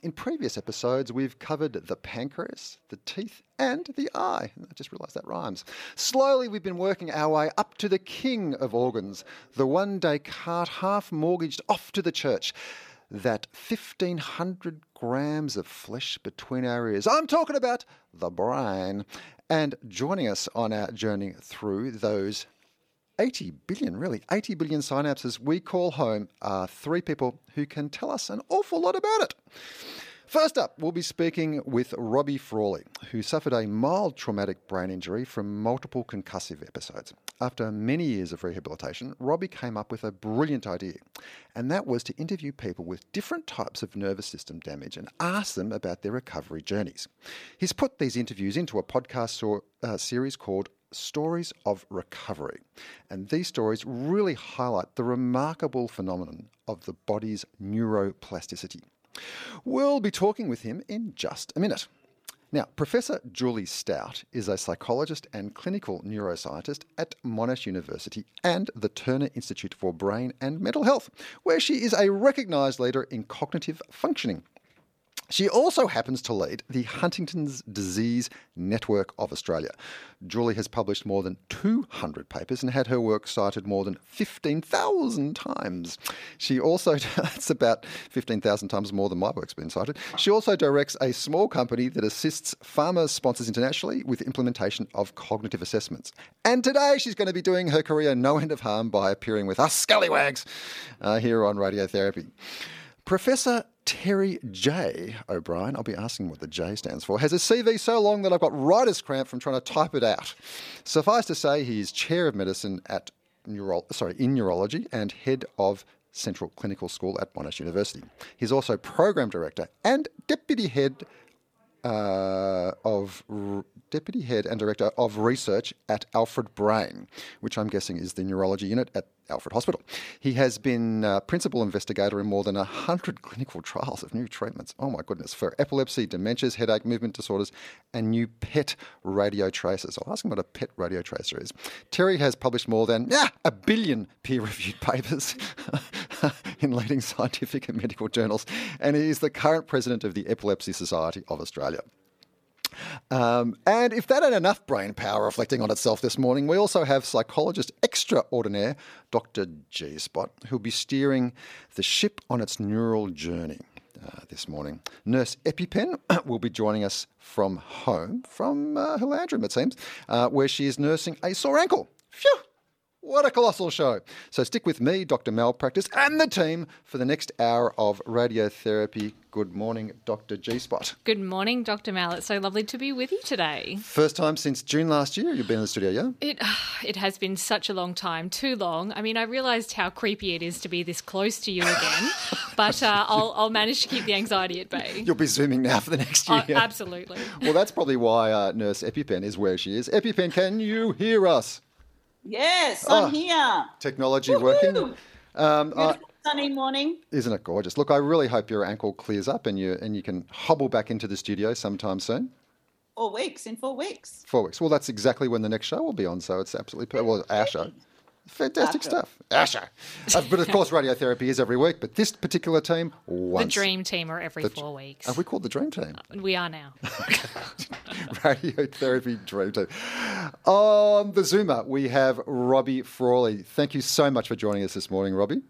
In previous episodes, we've covered the pancreas, the teeth, and the eye. I just realised that rhymes. Slowly, we've been working our way up to the king of organs, the one Descartes half mortgaged off to the church. That 1500 grams of flesh between our ears. I'm talking about the brain. And joining us on our journey through those 80 billion, really, 80 billion synapses we call home are three people who can tell us an awful lot about it. First up, we'll be speaking with Robbie Frawley, who suffered a mild traumatic brain injury from multiple concussive episodes. After many years of rehabilitation, Robbie came up with a brilliant idea, and that was to interview people with different types of nervous system damage and ask them about their recovery journeys. He's put these interviews into a podcast so, uh, series called stories of recovery. And these stories really highlight the remarkable phenomenon of the body's neuroplasticity. We'll be talking with him in just a minute. Now, Professor Julie Stout is a psychologist and clinical neuroscientist at Monash University and the Turner Institute for Brain and Mental Health, where she is a recognised leader in cognitive functioning. She also happens to lead the Huntington's Disease Network of Australia. Julie has published more than 200 papers and had her work cited more than 15,000 times. She also, that's about 15,000 times more than my work's been cited. She also directs a small company that assists pharma sponsors internationally with implementation of cognitive assessments. And today she's going to be doing her career no end of harm by appearing with us scallywags uh, here on Radiotherapy. Professor Terry J. O'Brien, I'll be asking what the J stands for, has a CV so long that I've got writer's cramp from trying to type it out. Suffice to say, he is chair of medicine at neuro- sorry, in neurology and head of Central Clinical School at Monash University. He's also program director and deputy head uh, of r- deputy head and director of research at Alfred Brain, which I'm guessing is the neurology unit at Alfred Hospital. He has been principal investigator in more than 100 clinical trials of new treatments. Oh my goodness, for epilepsy, dementias, headache, movement disorders, and new PET radio tracers. I'll ask him what a PET radio tracer is. Terry has published more than yeah, a billion peer reviewed papers in leading scientific and medical journals, and he is the current president of the Epilepsy Society of Australia. Um, and if that ain't enough brain power reflecting on itself this morning, we also have psychologist extraordinaire Dr. G Spot, who'll be steering the ship on its neural journey. Uh, this morning. Nurse EpiPen will be joining us from home, from uh, it seems, uh, where she is nursing a sore ankle. Phew! What a colossal show. So stick with me, Dr. Malpractice, and the team for the next hour of radiotherapy. Good morning, Dr. G Spot. Good morning, Dr. Mal. It's so lovely to be with you today. First time since June last year you've been in the studio, yeah? It it has been such a long time, too long. I mean, I realised how creepy it is to be this close to you again, but uh, I'll, I'll manage to keep the anxiety at bay. You'll be zooming now for the next year. Uh, absolutely. well, that's probably why uh, Nurse EpiPen is where she is. EpiPen, can you hear us? Yes, I'm Oh. here. Technology working. Um, uh, Beautiful sunny morning. isn't it gorgeous? Look, I really hope your ankle clears up and you and you can hobble back into the studio sometime soon. Four weeks in four weeks. Four weeks. Well, that's exactly when the next show will be on, so it's absolutely per- well our show. Fantastic Our show. stuff. Our show. Uh, but of course, radiotherapy is every week. But this particular team, The dream team are every The- four weeks. Are we called the Dream Team? we are now. Radiotherapy Dream Team. On the Zoomer, we have Robbie Frawley. Thank you so much for joining us this morning, Robbie.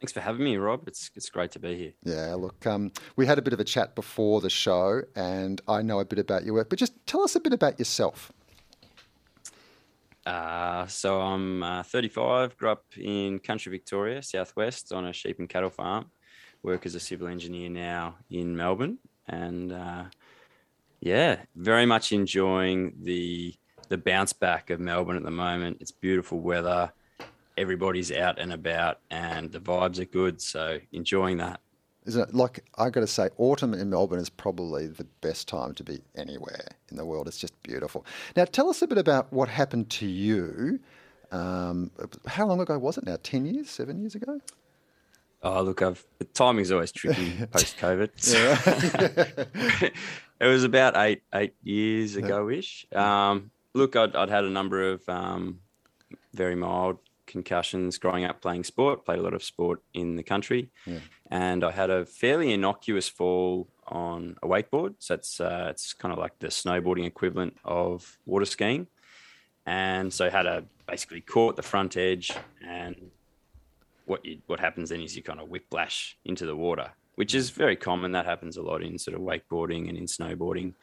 Thanks for having me, Rob. It's it's great to be here. Yeah, look, um, we had a bit of a chat before the show, and I know a bit about your work, but just tell us a bit about yourself. Uh, so I'm uh, 35, grew up in country Victoria, southwest, on a sheep and cattle farm. Work as a civil engineer now in Melbourne, and uh, yeah, very much enjoying the the bounce back of Melbourne at the moment. It's beautiful weather, everybody's out and about, and the vibes are good. So enjoying that. Isn't it? Like I got to say, autumn in Melbourne is probably the best time to be anywhere in the world. It's just beautiful. Now, tell us a bit about what happened to you. Um, how long ago was it now? Ten years? Seven years ago? Oh, look, I've the timing's always tricky post COVID. it was about eight eight years ago ish. Um, look, I'd, I'd had a number of um, very mild concussions growing up playing sport. Played a lot of sport in the country, Yeah. and I had a fairly innocuous fall on a wakeboard. So it's uh, it's kind of like the snowboarding equivalent of water skiing, and so had a basically caught the front edge and what you what happens then is you kind of whiplash into the water, which is very common. That happens a lot in sort of wakeboarding and in snowboarding,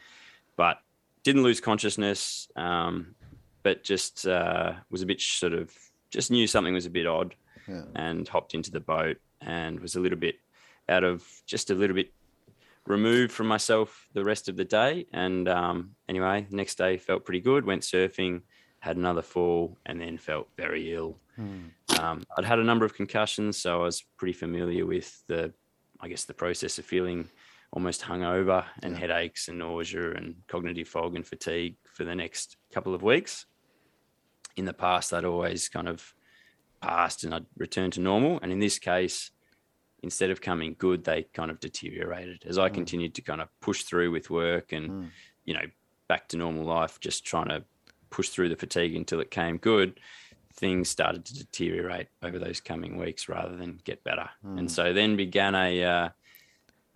but didn't lose consciousness, um, but just uh, was a bit sort of just knew something was a bit odd, Yeah. and hopped into the boat and was a little bit out of just a little bit removed from myself the rest of the day. And um, anyway, next day felt pretty good. Went surfing, had another fall, and then felt very ill. Um, I'd had a number of concussions, so I was pretty familiar with the, I guess, the process of feeling almost hungover and Yeah. headaches and nausea and cognitive fog and fatigue for the next couple of weeks. In the past, I'd always kind of passed and I'd return to normal. And in this case, instead of coming good, they kind of deteriorated as I continued to kind of push through with work and, Mm. you know, back to normal life, just trying to push through the fatigue until it came good. Things started to deteriorate over those coming weeks rather than get better. And so then began a, uh,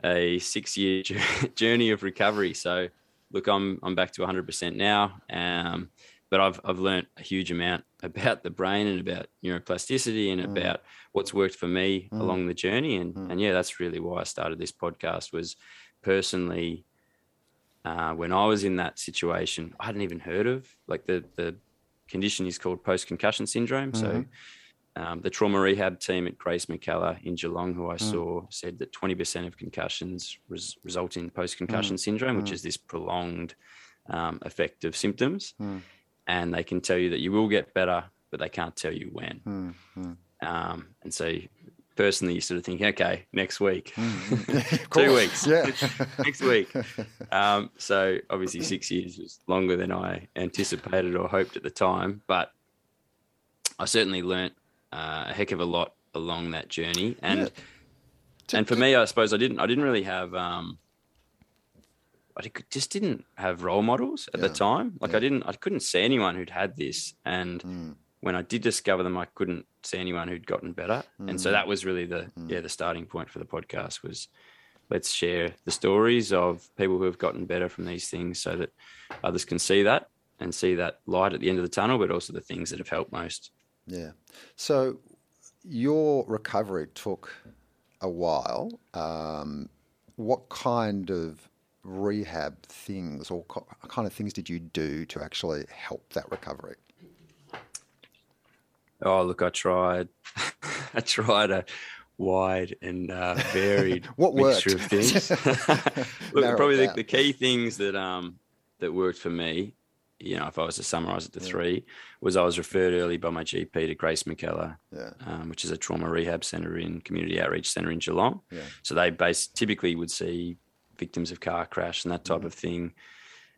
a six year journey of recovery. So, look, I'm I'm back to 100% now. Um, but I've I've learned a huge amount about the brain and about neuroplasticity and mm. about what's worked for me mm. along the journey. And mm. and yeah, that's really why I started this podcast. Was personally uh, when I was in that situation, I hadn't even heard of like the the condition is called post concussion syndrome. So mm-hmm. um, the trauma rehab team at Grace McKellar in Geelong, who I saw, said that 20% of concussions res- result in post concussion syndrome, which is this prolonged um, effect of symptoms. And they can tell you that you will get better, but they can't tell you when. Um, and so, personally, you sort of think, okay, next week, two weeks, Yeah. next week. Um, so, obviously, six years was longer than I anticipated or hoped at the time, but I certainly learnt uh, a heck of a lot along that journey. And Yeah. And for me, I suppose I didn't I didn't really have um, I just didn't have role models at the time. Like Yeah. I didn't I couldn't see anyone who'd had this, and Mm. when I did discover them, I couldn't see anyone who'd gotten better. And so Mm. that was really the yeah the starting point for the podcast was let's share the stories of people who have gotten better from these things so that others can see that and see that light at the end of the tunnel, but also the things that have helped most. Yeah. So your recovery took a while. Um, what kind of rehab things or co- kind of things did you do to actually help that recovery? Oh, look, I tried. I tried a wide and uh, varied What mixture worked? of things. look, Narrow probably the, the key things that um that worked for me, you know, if I was to summarize it to three, was I was referred early by my GP to Grace McKellar, Yeah. um, which is a trauma rehab centre in community outreach centre in Geelong. Yeah. So they base typically would see victims of car crash and that type Mm-hmm. of thing.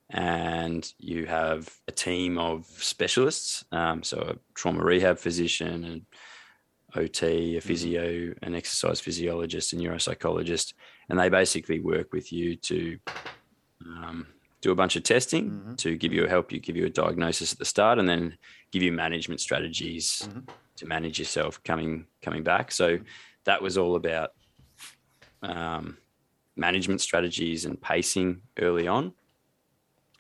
And you have a team of specialists, um, so a trauma rehab physician and OT, a physio, an exercise physiologist, a neuropsychologist, and they basically work with you to um, do a bunch of testing to give you a help you give you a diagnosis at the start, and then give you management strategies to manage yourself coming coming back. So that was all about um, management strategies and pacing early on.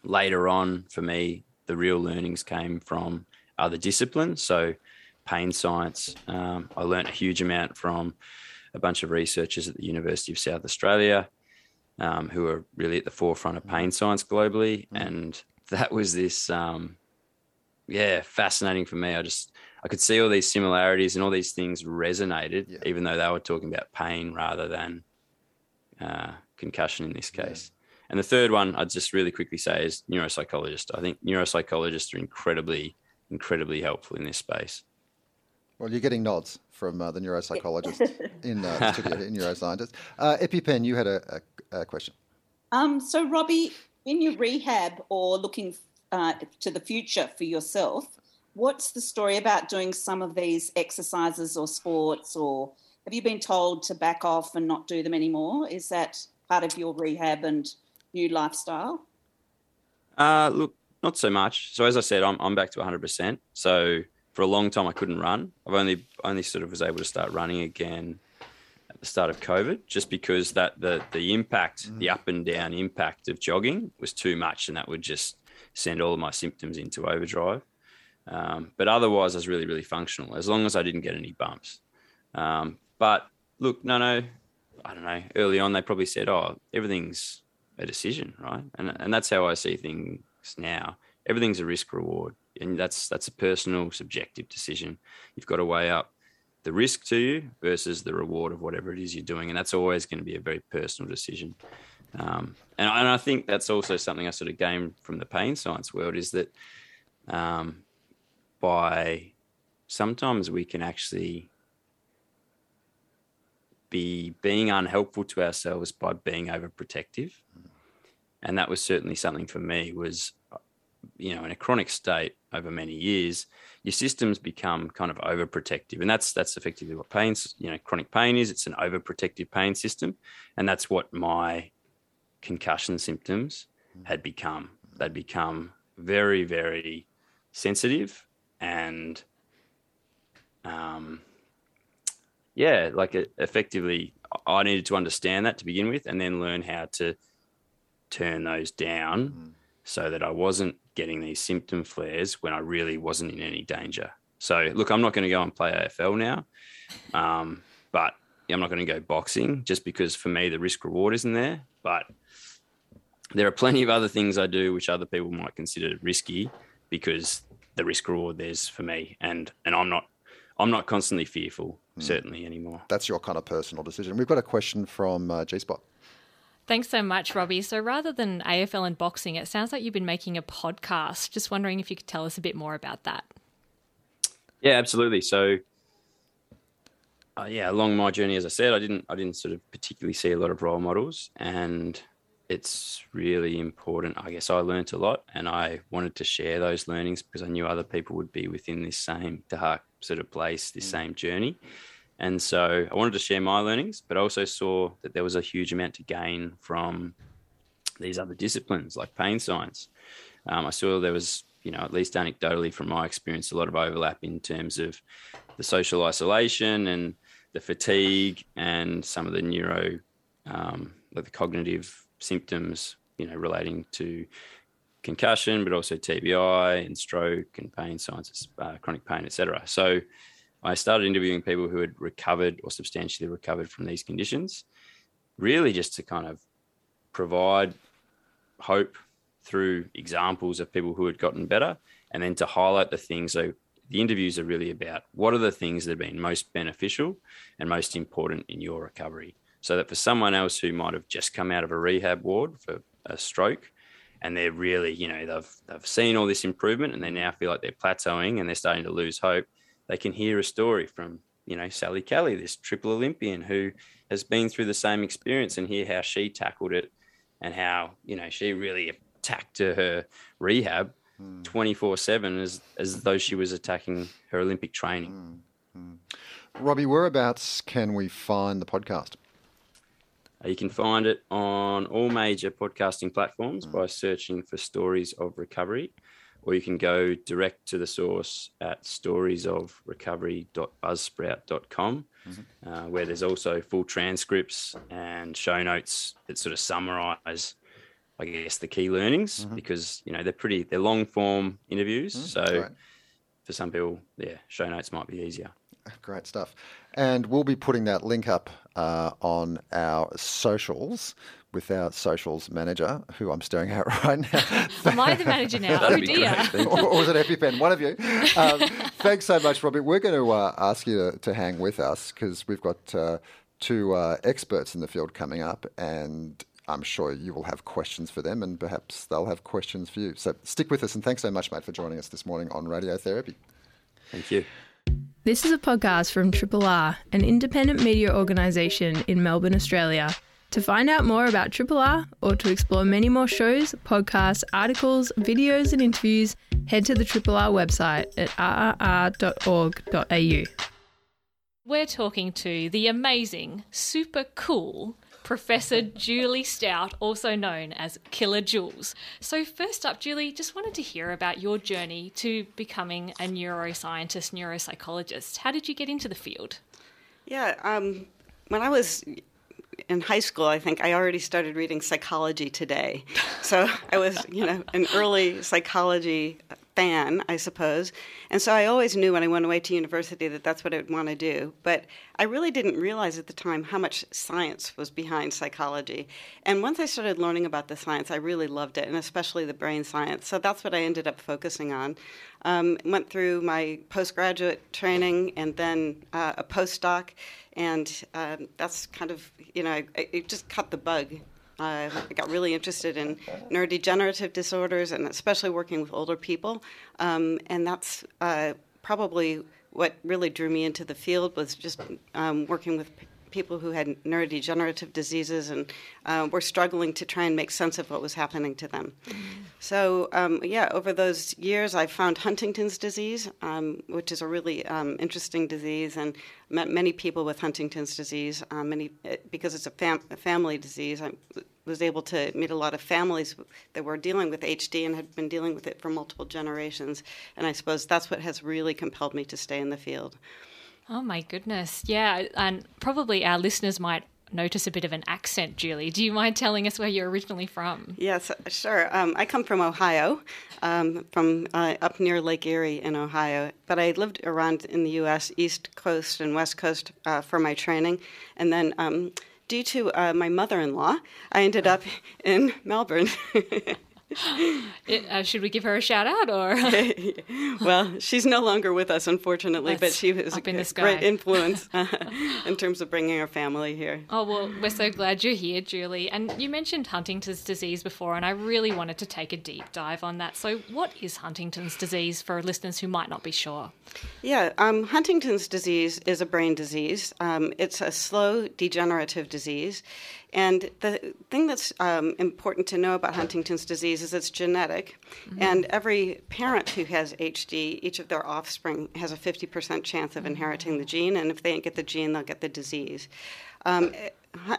Later on, for me, the real learnings came from other disciplines. So, pain science. Um, I learned a huge amount from a bunch of researchers at the University of South Australia um, who are really at the forefront of pain science globally. And that was this, um, yeah, fascinating for me. I just, I could see all these similarities and all these things resonated, Yeah. even though they were talking about pain rather than uh, concussion in this case. And the third one I'd just really quickly say is neuropsychologist. I think neuropsychologists are incredibly, incredibly helpful in this space. Well, you're getting nods from uh, the neuropsychologist in uh, the studio, in neuroscientist. Uh, EpiPen, you had a, a, a question. Um, so, Robbie, in your rehab or looking uh, to the future for yourself, what's the story about doing some of these exercises or sports, or have you been told to back off and not do them anymore? Is that part of your rehab and new lifestyle? Uh, look, not so much. So as I said, I'm I'm back to 100%. So for a long time I couldn't run. I've only only sort of was able to start running again at the start of COVID, just because that the the impact, mm. the up and down impact of jogging was too much, and that would just send all of my symptoms into overdrive. Um, but otherwise, I was really really functional as long as I didn't get any bumps. Um, but look, no, no, I don't know. Early on, they probably said, "Oh, everything's a decision, right?" And and that's how I see things now. Everything's a risk reward, and that's that's a personal, subjective decision. You've got to weigh up the risk to you versus the reward of whatever it is you're doing, and that's always going to be a very personal decision. Um, and, and, I think that's also something I sort of gained from the pain science world is that um, by sometimes we can actually be being unhelpful to ourselves by being overprotective. Mm. And that was certainly something for me was uh, you know in a chronic state over many years your systems become kind of overprotective. And that's that's effectively what pain's you know chronic pain is. It's an overprotective pain system. And that's what my concussion symptoms mm. had become. Mm. They'd become very very sensitive and um yeah like it, effectively i needed to understand that to begin with and then learn how to turn those down mm. so that I wasn't getting these symptom flares when I really wasn't in any danger. So, look, I'm not going to go and play AFL now, um, but I'm not going to go boxing just because for me the risk reward isn't there. But there are plenty of other things I do which other people might consider risky because the risk reward there's for me, and and I'm not I'm not constantly fearful mm. certainly anymore. That's your kind of personal decision. We've got a question from uh, G Spot. Thanks so much, Robbie. So rather than AFL and boxing, it sounds like you've been making a podcast. Just wondering if you could tell us a bit more about that. Yeah, absolutely. So, uh, yeah, along my journey, as I said, I didn't, I didn't sort of particularly see a lot of role models, and it's really important. I guess I learned a lot, and I wanted to share those learnings because I knew other people would be within this same dark sort of place, this mm. same journey. And so I wanted to share my learnings, but I also saw that there was a huge amount to gain from these other disciplines like pain science. Um, I saw there was, you know, at least anecdotally from my experience, a lot of overlap in terms of the social isolation and the fatigue and some of the neuro, um, like the cognitive symptoms, you know, relating to concussion, but also TBI and stroke and pain sciences, uh, chronic pain, etc. So I started interviewing people who had recovered or substantially recovered from these conditions, really just to kind of provide hope through examples of people who had gotten better and then to highlight the things. So the interviews are really about what are the things that have been most beneficial and most important in your recovery. So that for someone else who might have just come out of a rehab ward for a stroke, and they're really, you know, they've they've seen all this improvement and they now feel like they're plateauing and they're starting to lose hope they can hear a story from you know Sally Kelly, this triple Olympian who has been through the same experience, and hear how she tackled it, and how you know she really attacked her rehab hmm. twenty four seven as as though she was attacking her Olympic training. Mm. Robbie, whereabouts can we find the podcast? Uh, you can find it on all major podcasting platforms mm. by searching for Stories of Recovery or you can go direct to the source at storiesofrecovery.buzzsprout.com, mm-hmm. uh, where there's also full transcripts and show notes that sort of summarize, I guess, the key learnings mm-hmm. because you know they're pretty they're long form interviews. Mm-hmm. So right. for some people, yeah, show notes might be easier. Great stuff. And we'll be putting that link up uh, on our socials with our socials manager, who I'm staring at right now. Am I the manager now? oh dear. or, or was it EpiPen? One of you. Um, thanks so much, Robbie. We're going to uh, ask you to, to, hang with us because we've got uh, two uh, experts in the field coming up, and I'm sure you will have questions for them, and perhaps they'll have questions for you. So stick with us, and thanks so much, mate, for joining us this morning on Radiotherapy. Thank you. This is a podcast from Triple R, an independent media organisation in Melbourne, Australia. To find out more about Triple R or to explore many more shows, podcasts, articles, videos, and interviews, head to the Triple R website at rrr.org.au. We're talking to the amazing, super cool Professor Julie Stout, also known as Killer Jules. So, first up, Julie, just wanted to hear about your journey to becoming a neuroscientist, neuropsychologist. How did you get into the field? Yeah, um, when I was in high school, I think I already started reading Psychology Today. So I was, you know, an early psychology fan, I suppose. And so I always knew when I went away to university that that's what I'd want to do. But I really didn't realize at the time how much science was behind psychology. And once I started learning about the science, I really loved it, and especially the brain science. So that's what I ended up focusing on. Um, went through my postgraduate training and then uh, a postdoc, and um, that's kind of, you know, it just cut the bug uh, I got really interested in neurodegenerative disorders and especially working with older people. Um, and that's uh, probably what really drew me into the field was just um, working with people who had neurodegenerative diseases and uh, were struggling to try and make sense of what was happening to them. Mm-hmm. So, um, yeah, over those years, I found Huntington's disease, um, which is a really um, interesting disease, and met many people with Huntington's disease. Uh, many eh, because it's a, fam- a family disease. I was able to meet a lot of families that were dealing with HD and had been dealing with it for multiple generations. And I suppose that's what has really compelled me to stay in the field. Oh my goodness. Yeah. And probably our listeners might notice a bit of an accent, Julie. Do you mind telling us where you're originally from? Yes, sure. Um, I come from Ohio, um, from uh, up near Lake Erie in Ohio. But I lived around in the U.S., East Coast and West Coast, uh, for my training. And then, um, due to uh, my mother in law, I ended up in Melbourne. it, uh, should we give her a shout out or? well, she's no longer with us, unfortunately, but she was a great influence uh, in terms of bringing our family here. Oh well, we're so glad you're here, Julie. And you mentioned Huntington's disease before, and I really wanted to take a deep dive on that. So, what is Huntington's disease for listeners who might not be sure? Yeah, um, Huntington's disease is a brain disease. Um, it's a slow degenerative disease. And the thing that's um, important to know about Huntington's disease is it's genetic. Mm-hmm. And every parent who has HD, each of their offspring has a 50% chance of inheriting the gene. And if they don't get the gene, they'll get the disease. Um,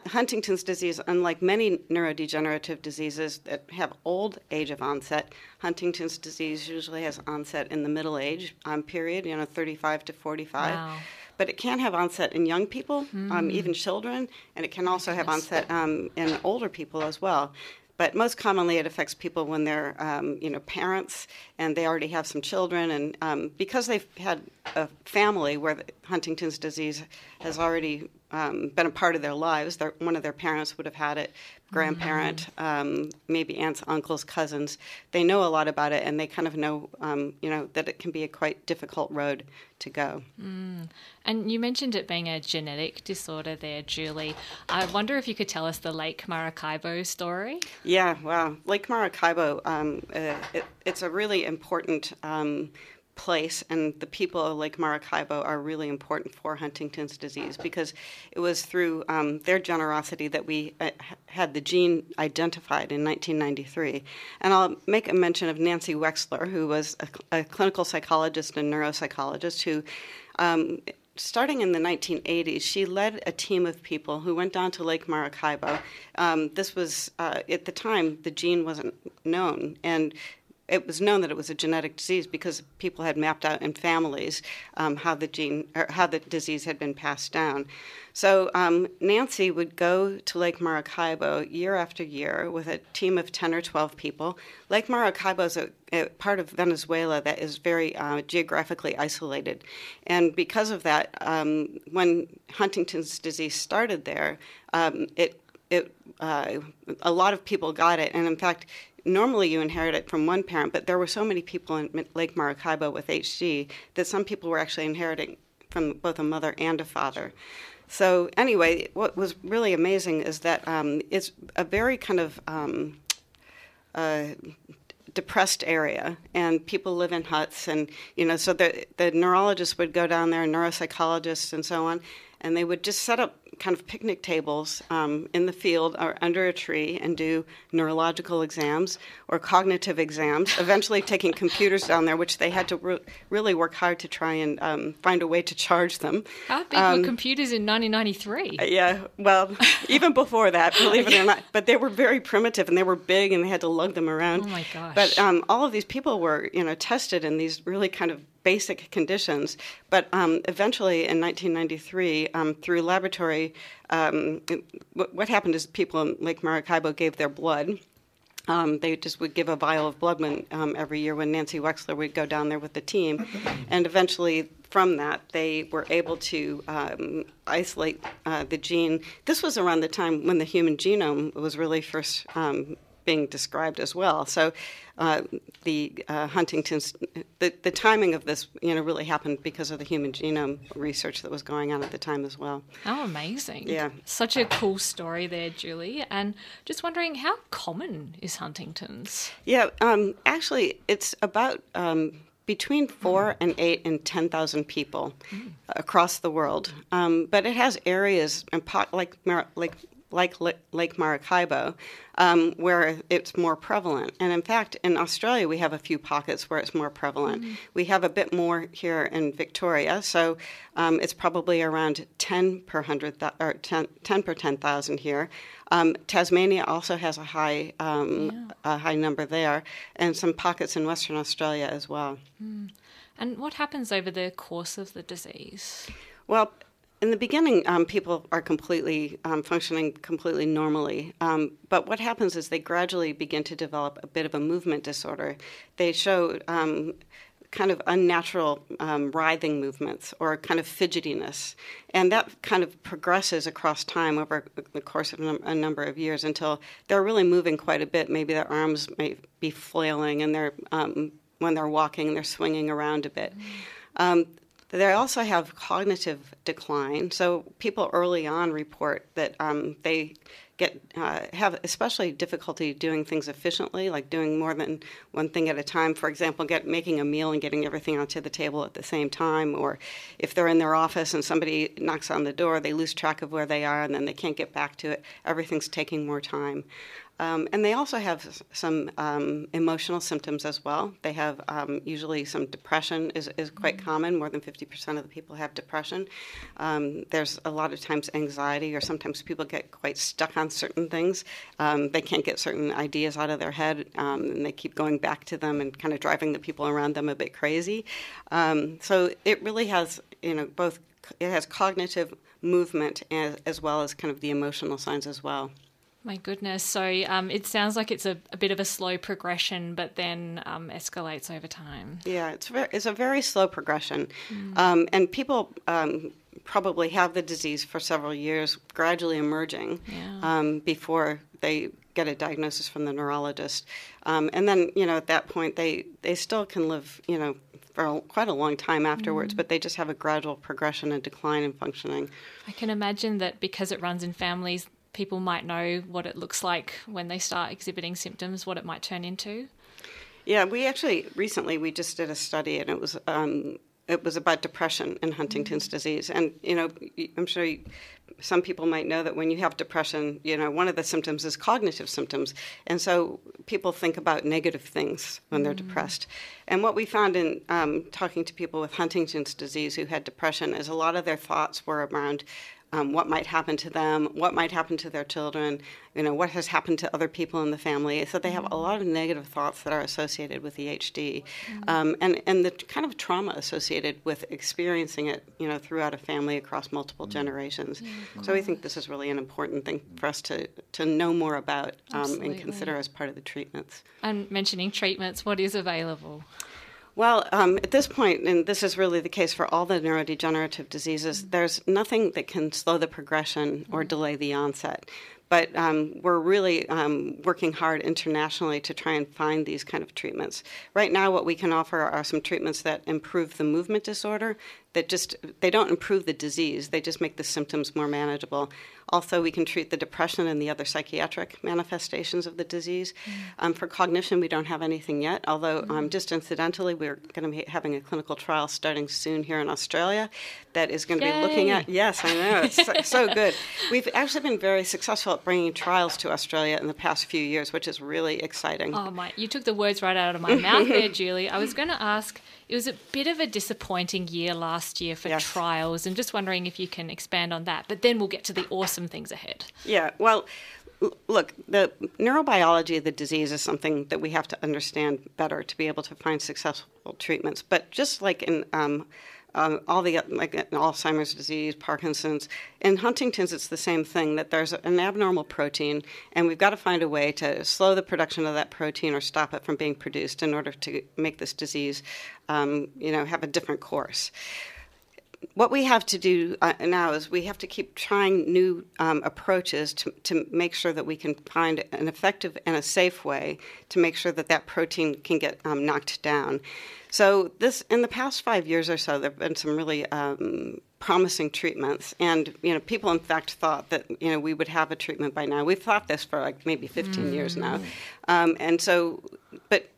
Huntington's disease, unlike many neurodegenerative diseases that have old age of onset, Huntington's disease usually has onset in the middle age um, period, you know, 35 to 45. Wow but it can have onset in young people, mm. um, even children, and it can also have onset um, in older people as well. But most commonly, it affects people when they're, um, you know, parents and they already have some children, and um, because they've had a family where Huntington's disease has already um, been a part of their lives. one of their parents would have had it, grandparent, mm-hmm. um, maybe aunts, uncles, cousins. They know a lot about it, and they kind of know, um, you know, that it can be a quite difficult road to go. Mm. And you mentioned it being a genetic disorder there, Julie. I wonder if you could tell us the Lake Maracaibo story. Yeah, well, Lake Maracaibo, um, uh, it, it's a really important um, place, and the people of Lake Maracaibo are really important for Huntington's disease because it was through um, their generosity that we uh, had the gene identified in 1993. And I'll make a mention of Nancy Wexler, who was a, a clinical psychologist and neuropsychologist who. Um, starting in the 1980s, she led a team of people who went down to Lake Maracaibo. Um, this was, uh, at the time, the gene wasn't known. And it was known that it was a genetic disease because people had mapped out in families um, how the gene how the disease had been passed down. So um, Nancy would go to Lake Maracaibo year after year with a team of ten or twelve people. Lake Maracaibo is a, a part of Venezuela that is very uh, geographically isolated, and because of that, um, when Huntington's disease started there, um, it it uh, a lot of people got it, and in fact, normally you inherit it from one parent, but there were so many people in Lake Maracaibo with HD that some people were actually inheriting from both a mother and a father. So anyway, what was really amazing is that um, it's a very kind of um, uh, depressed area, and people live in huts, and you know, so the the neurologists would go down there, neuropsychologists, and so on, and they would just set up kind of picnic tables um, in the field or under a tree and do neurological exams or cognitive exams, eventually taking computers down there, which they had to re- really work hard to try and um, find a way to charge them. How big Um, were computers in 1993? Yeah, well, even before that, believe it or not. But they were very primitive and they were big and they had to lug them around. Oh my gosh. But um, all of these people were, you know, tested in these really kind of basic conditions. But um, eventually in 1993, um, through laboratory, um, it- what, what happened is people in Lake Maracaibo gave their blood. Um, they just would give a vial of blood when, um, every year when Nancy Wexler would go down there with the team. And eventually, from that, they were able to um, isolate uh, the gene. This was around the time when the human genome was really first um, being described as well. So uh, the uh, Huntington's, the, the timing of this, you know, really happened because of the human genome research that was going on at the time as well. How amazing. Yeah. Such a cool story there, Julie. And just wondering, how common is Huntington's? Yeah, um, actually, it's about um, between four and eight and ten thousand people across the world. Um, but it has areas and po- like like like Lake Maracaibo um, where it's more prevalent. And in fact, in Australia, we have a few pockets where it's more prevalent. We have a bit more here in Victoria, so um, it's probably around ten per hundred or 10, 10 per ten thousand here. Um, Tasmania also has a high um, a high number there, and some pockets in Western Australia as well. And what happens over the course of the disease? Well, in the beginning, um, people are completely um, functioning completely normally. Um, but what happens is they gradually begin to develop a bit of a movement disorder. They show um, kind of unnatural um, writhing movements or kind of fidgetiness. And that kind of progresses across time over the course of a number of years until they're really moving quite a bit. Maybe their arms may be flailing and they're, um, when they're walking, they're swinging around a bit. Um, they also have cognitive decline. So people early on report that um, they get uh, have especially difficulty doing things efficiently, like doing more than one thing at a time. For example, get making a meal and getting everything onto the table at the same time. Or if they're in their office and somebody knocks on the door, they lose track of where they are and then they can't get back to it. Everything's taking more time. Um, and they also have some um, emotional symptoms as well. They have um, usually some depression is, is quite common. More than 50% of the people have depression. Um, there's a lot of times anxiety, or sometimes people get quite stuck on certain things. Um, they can't get certain ideas out of their head, um, and they keep going back to them and kind of driving the people around them a bit crazy. Um, so it really has, you know, both. It has cognitive movement as, as well as kind of the emotional signs as well. My goodness. So um, it sounds like it's a, a bit of a slow progression, but then um, escalates over time. Yeah, it's very, it's a very slow progression, um, and people um, probably have the disease for several years, gradually emerging Yeah. um, before they get a diagnosis from the neurologist, um, and then you know at that point they they still can live you know for a, quite a long time afterwards, but they just have a gradual progression and decline in functioning. I can imagine that because it runs in families, people might know what it looks like when they start exhibiting symptoms, what it might turn into. Yeah, we actually recently we just did a study, and it was um, it was about depression and Huntington's disease. And you know, I'm sure you, some people might know that when you have depression, you know, one of the symptoms is cognitive symptoms, and so people think about negative things when they're depressed. And what we found in um, talking to people with Huntington's disease who had depression is a lot of their thoughts were around um, what might happen to them, what might happen to their children, you know, what has happened to other people in the family. So they have a lot of negative thoughts that are associated with EHD, um, and and the kind of trauma associated with experiencing it, you know, throughout a family across multiple generations. So we think this is really an important thing for us to to know more about um, and consider as part of the treatments. And mentioning treatments, what is available? Well, um, at this point, and this is really the case for all the neurodegenerative diseases, there's nothing that can slow the progression or delay the onset. But um, we're really um, working hard internationally to try and find these kind of treatments. Right now, what we can offer are some treatments that improve the movement disorder. That just they don't improve the disease; they just make the symptoms more manageable. Also, we can treat the depression and the other psychiatric manifestations of the disease. Mm. Um, for cognition, we don't have anything yet, although um, mm. just incidentally, we're going to be having a clinical trial starting soon here in Australia that is going to be looking at. Yes, I know. It's so, so good. We've actually been very successful at bringing trials to Australia in the past few years, which is really exciting. Oh, my. You took the words right out of my mouth there, Julie. I was going to ask it was a bit of a disappointing year last year for yes. trials, and just wondering if you can expand on that. But then we'll get to the awesome things ahead. Yeah, well, look, the neurobiology of the disease is something that we have to understand better to be able to find successful treatments. But just like in um, um, all the like Alzheimer's disease, Parkinson's, in Huntington's, it's the same thing. That there's an abnormal protein, and we've got to find a way to slow the production of that protein or stop it from being produced in order to make this disease, um, you know, have a different course what we have to do uh, now is we have to keep trying new um, approaches to, to make sure that we can find an effective and a safe way to make sure that that protein can get um, knocked down. So this, in the past five years or so, there have been some really um, promising treatments, and you know, people in fact thought that you know we would have a treatment by now. We've thought this for like maybe 15 mm. years now, um, and so, but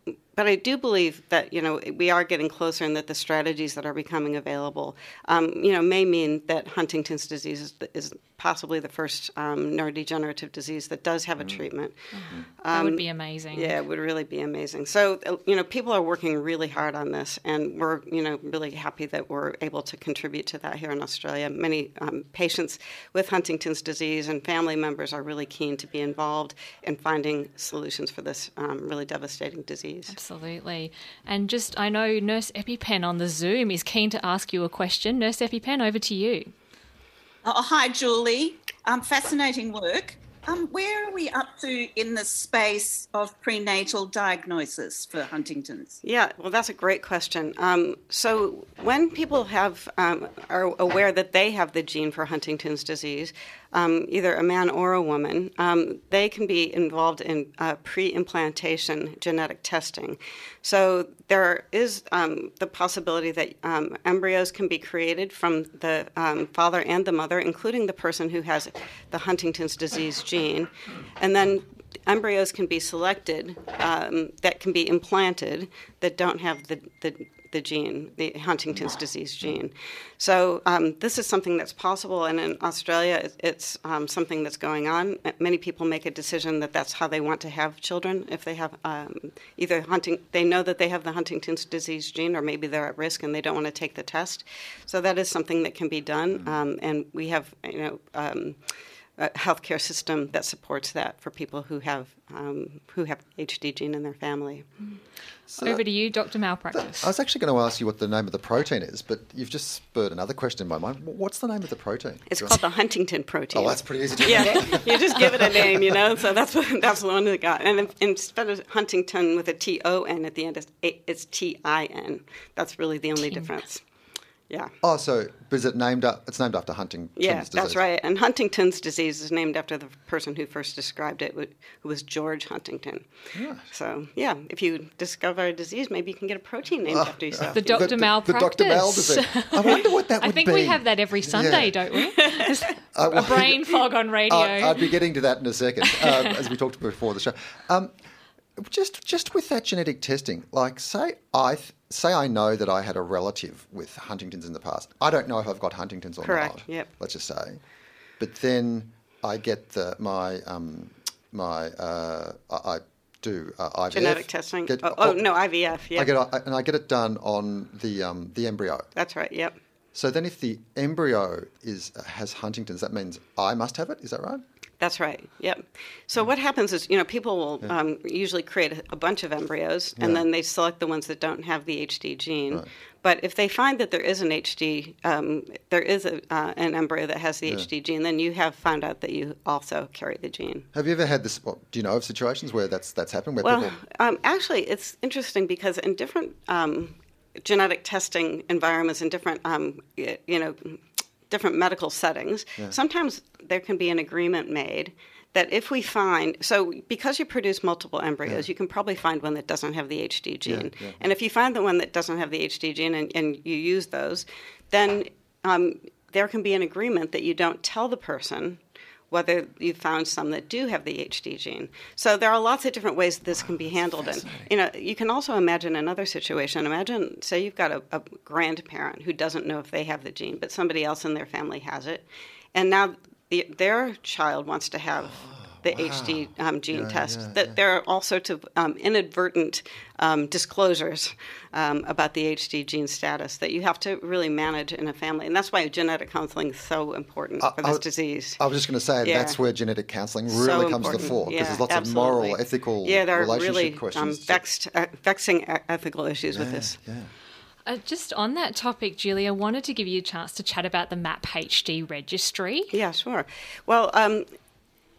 but I do believe that you know we are getting closer, and that the strategies that are becoming available, um, you know, may mean that Huntington's disease is, is possibly the first um, neurodegenerative disease that does have a mm-hmm. treatment. Mm-hmm. that would be amazing. Yeah, it would really be amazing. So uh, you know, people are working really hard on this, and we're you know really happy that we're able to contribute to that here in Australia. Many um, patients with Huntington's disease and family members are really keen to be involved in finding solutions for this um, really devastating disease. Absolutely. And just, I know Nurse EpiPen on the Zoom is keen to ask you a question. Nurse EpiPen, over to you. Oh, hi, Julie. Um, fascinating work. Um, where are we up to in the space of prenatal diagnosis for Huntington's? Yeah, well, that's a great question. Um, so, when people have um, are aware that they have the gene for Huntington's disease, um, either a man or a woman, um, they can be involved in uh, pre-implantation genetic testing. So there is um, the possibility that um, embryos can be created from the um, father and the mother, including the person who has the Huntington's disease gene, and then embryos can be selected um, that can be implanted that don't have the, the the gene, the Huntington's disease gene. So um, this is something that's possible, and in Australia, it's um, something that's going on. Many people make a decision that that's how they want to have children. If they have um, either hunting, they know that they have the Huntington's disease gene, or maybe they're at risk and they don't want to take the test. So that is something that can be done, um, and we have, you know um, a healthcare system that supports that for people who have um, who have HD gene in their family. So Over to you, Dr. Malpractice. I was actually going to ask you what the name of the protein is, but you've just spurred another question in my mind. What's the name of the protein? It's called the Huntingtin protein. Oh, that's pretty easy to Yeah, you just give it a name, you know. So that's what, that's the one that got. And instead of Huntington with a T O N at the end, it's T I N. That's really the only difference. Yeah. Oh, so is it named up? It's named after Huntington's yeah, disease. that's right. And Huntington's disease is named after the person who first described it, who was George Huntington. Right. So yeah, if you discover a disease, maybe you can get a protein named uh, after yourself. The Dr. Mal the, the, Dr. Mal disease. I wonder what that would be. I think be. we have that every Sunday, yeah. don't we? a brain fog on radio. I, would be getting to that in a second, um, as we talked before the show. Um, just just with that genetic testing, like say I th- say I know that I had a relative with Huntington's in the past. I don't know if I've got Huntington's or Correct. not. Yep. Let's just say, but then I get the my um, my uh, I, I do uh, IVF genetic testing. Get, oh, oh, no IVF. Yeah. I get and I get it done on the um, the embryo. That's right. Yep. So then, if the embryo is has Huntington's, that means I must have it. Is that right? That's right. Yep. So what happens is, you know, people will yeah. um, usually create a, bunch of embryos, and yeah. then they select the ones that don't have the HD gene. Right. But if they find that there is an HD, um, there is a, uh, an embryo that has the yeah. HD gene, then you have found out that you also carry the gene. Have you ever had this? Well, do you know of situations where that's that's happened? Where well, people... um, actually, it's interesting because in different um, genetic testing environments and different, um, you know, different medical settings, yeah. sometimes there can be an agreement made that if we find, so because you produce multiple embryos, you can probably find one that doesn't have the HD gene. yeah. And if you find the one that doesn't have the HD gene and, and you use those, then um, there can be an agreement that you don't tell the person whether you found some that do have the HD gene. So there are lots of different ways that this can be handled. And you know, you can also imagine another situation. Imagine, say, you've got a, a grandparent who doesn't know if they have the gene, but somebody else in their family has it, and now the, their child wants to have oh. The HD um, gene test. that there are all sorts of um, inadvertent um, disclosures um, about the HD gene status that you have to really manage in a family, and that's why genetic counseling is so important for this I- disease. I was just going to say Yeah. that's where genetic counselling really So comes to the fore because Yeah, there's lots of moral, ethical, yeah, there are relationship really um, questions. to- vexed, uh, vexing e- ethical issues with this. yeah. Uh, just on that topic, Julie, I wanted to give you a chance to chat about the MAP HD registry. Yeah, sure. Well, um,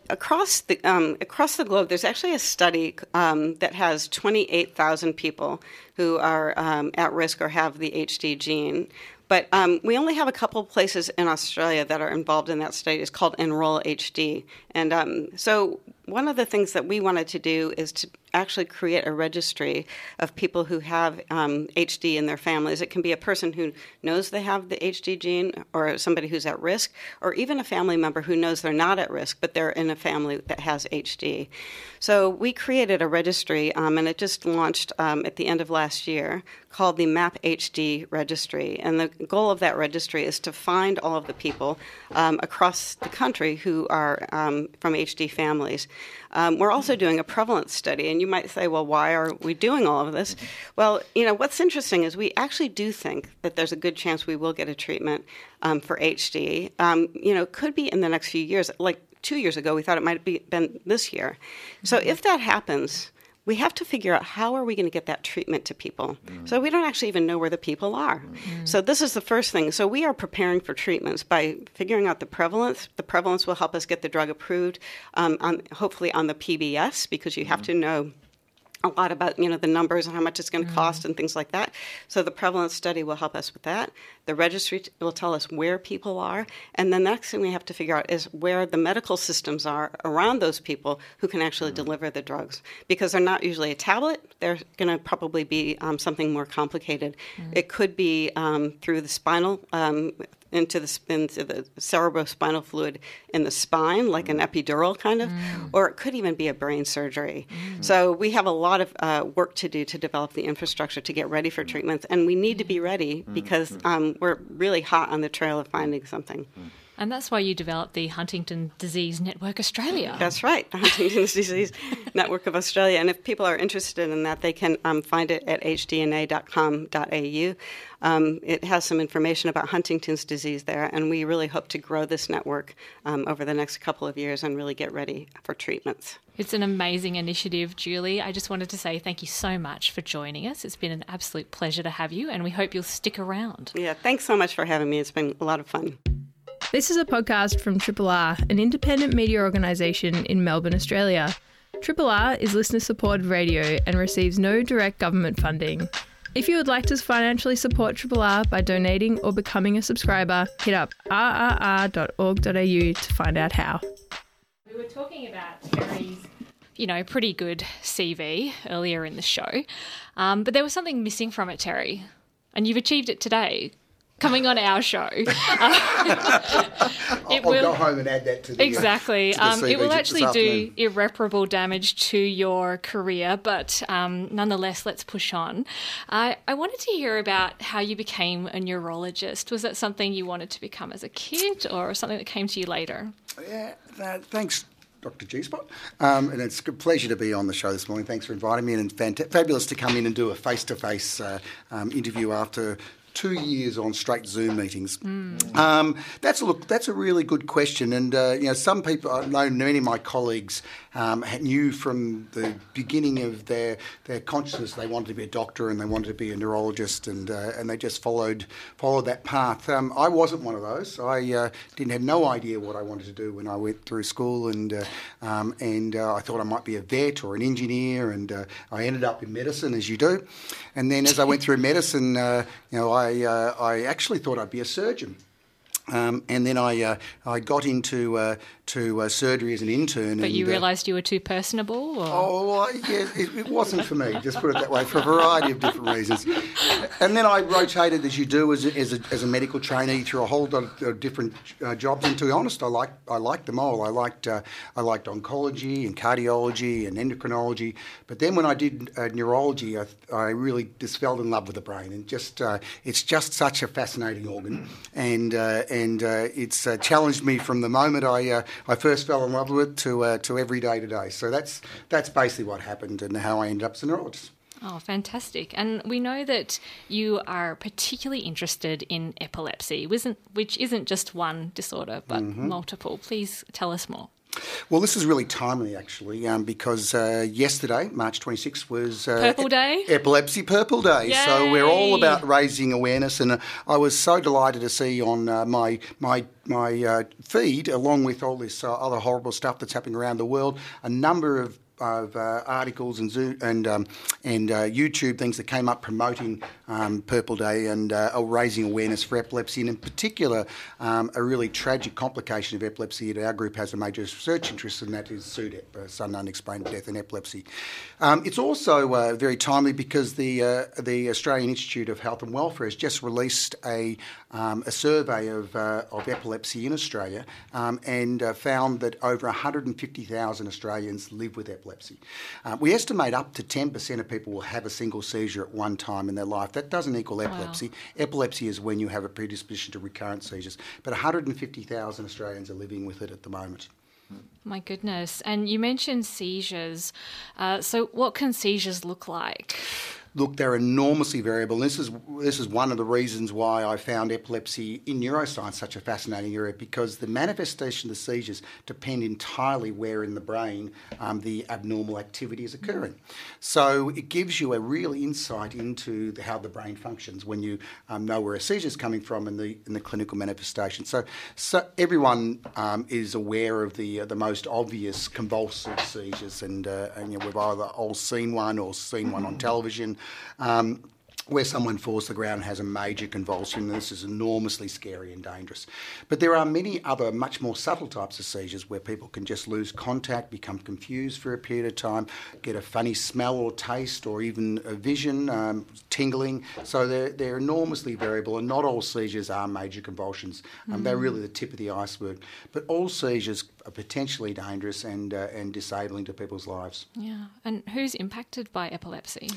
across the um, across the globe, there's actually a study um, that has 28,000 people who are um, at risk or have the HD gene. But um, we only have a couple places in Australia that are involved in that study. It's called Enroll HD, and um, so one of the things that we wanted to do is to actually create a registry of people who have um, HD in their families. It can be a person who knows they have the HD gene, or somebody who's at risk, or even a family member who knows they're not at risk, but they're in a family that has HD. So we created a registry, um, and it just launched um, at the end of last year called the MAP HD Registry. And the goal of that registry is to find all of the people um, across the country who are um, from HD families. Um, we're also doing a prevalence study, and you might say, well, why are we doing all of this? Well, you know, what's interesting is we actually do think that there's a good chance we will get a treatment um, for HD. Um, you know, it could be in the next few years. Like two years ago, we thought it might have be, been this year. So if that happens, we have to figure out how are we going to get that treatment to people. Mm. So we don't actually even know where the people are. Mm. Mm. So this is the first thing. So we are preparing for treatments by figuring out the prevalence. The prevalence will help us get the drug approved, um, on, hopefully on the PBS, because you have to know a lot about you know the numbers and how much it's going to cost and things like that. So the prevalence study will help us with that. The registry will tell us where people are, and the next thing we have to figure out is where the medical systems are around those people who can actually deliver the drugs because they're not usually a tablet. They're going to probably be um, something more complicated. It could be um, through the spinal. Um, into the into the cerebrospinal fluid in the spine, like an epidural kind of, or it could even be a brain surgery. So we have a lot of uh, work to do to develop the infrastructure to get ready for treatments, and we need to be ready because um, we're really hot on the trail of finding something. Mm. And that's why you developed the Huntington Disease Network Australia. That's right, the Huntington's Disease Network of Australia. And if people are interested in that, they can um, find it at hdna.com.au. Um, it has some information about Huntington's disease there, and we really hope to grow this network um, over the next couple of years and really get ready for treatments. It's an amazing initiative, Julie. I just wanted to say thank you so much for joining us. It's been an absolute pleasure to have you, and we hope you'll stick around. Yeah, thanks so much for having me. It's been a lot of fun. This is a podcast from Triple R, an independent media organisation in Melbourne, Australia. Triple R is listener supported radio and receives no direct government funding. If you would like to financially support Triple R by donating or becoming a subscriber, hit up rrr.org.au to find out how. We were talking about Terry's, you know, pretty good CV earlier in the show, um, but there was something missing from it, Terry, and you've achieved it today. Coming on our show, it I'll go home and add that to the uh, Exactly. to the Um, it will actually do irreparable damage to your career, but um, nonetheless, let's push on. I I wanted to hear about how you became a neurologist. Was that something you wanted to become as a kid, or something that came to you later? Yeah, uh, thanks, Dr. G Spot. Um, and it's a pleasure to be on the show this morning. Thanks for inviting me, and fant- fabulous to come in and do a face to face interview after. Two years on straight Zoom meetings. Um, that's a look. That's a really good question, and uh, you know, some people I know many of my colleagues um, knew from the beginning of their their consciousness they wanted to be a doctor and they wanted to be a neurologist, and uh, and they just followed followed that path. Um, I wasn't one of those. I uh, didn't have no idea what I wanted to do when I went through school, and uh, um, and uh, I thought I might be a vet or an engineer, and uh, I ended up in medicine as you do. And then as I went through medicine, uh, you know, I I actually thought I'd be a surgeon. Um, and then I uh, I got into uh, to uh, surgery as an intern. But and, you uh, realised you were too personable? Or? Oh, well, yeah, it, it wasn't for me, just put it that way, for a variety of different reasons. And then I rotated, as you do, as a, as a, as a medical trainee through a whole lot of different uh, jobs. And to be honest, I liked, I liked them all. I liked, uh, I liked oncology and cardiology and endocrinology. But then when I did uh, neurology, I, I really just fell in love with the brain. And just, uh, it's just such a fascinating organ. And, uh, and uh, it's challenged me from the moment I, I first fell in love with it to, to every day today. So that's, that's basically what happened and how I ended up as a neurologist. Oh, fantastic. And we know that you are particularly interested in epilepsy, which isn't just one disorder, but mm-hmm. multiple. Please tell us more. Well, this is really timely, actually, um, because uh, yesterday, March 26th, was uh, Purple Day, Epilepsy Purple Day. Yay! So we're all about raising awareness, and uh, I was so delighted to see on uh, my my my uh, feed, along with all this uh, other horrible stuff that's happening around the world, a number of of uh, articles and Zoom and um, and uh, YouTube things that came up promoting um, Purple Day and uh, raising awareness for epilepsy, and in particular, um, a really tragic complication of epilepsy that our group has a major research interest in. That is SUDEP, uh, sudden unexplained death in epilepsy. Um, it's also uh, very timely because the uh, the Australian Institute of Health and Welfare has just released a um, a survey of of epilepsy in Australia um, and found that over 150,000 Australians live with epilepsy epilepsy. Uh, we estimate up to 10% of people will have a single seizure at one time in their life. That doesn't equal epilepsy. Wow. Epilepsy is when you have a predisposition to recurrent seizures. But 150,000 Australians are living with it at the moment. My goodness. And you mentioned seizures. Uh, so, what can seizures look like? Look, they're enormously variable. This is this is one of the reasons why I found epilepsy in neuroscience such a fascinating area because the manifestation of the seizures depend entirely where in the brain um, the abnormal activity is occurring. So it gives you a real insight into the, how the brain functions when you um, know where a seizure is coming from in the in the clinical manifestation. So, so everyone um, is aware of the uh, the most obvious convulsive seizures, and, uh, and you know, we've either all seen one or seen one on television. Um, where someone falls to the ground and has a major convulsion. This is enormously scary and dangerous. But there are many other, much more subtle types of seizures where people can just lose contact, become confused for a period of time, get a funny smell or taste, or even a vision, um, tingling. So they're, they're enormously variable, and not all seizures are major convulsions. Um, mm. They're really the tip of the iceberg. But all seizures are potentially dangerous and, uh, and disabling to people's lives. Yeah. And who's impacted by epilepsy?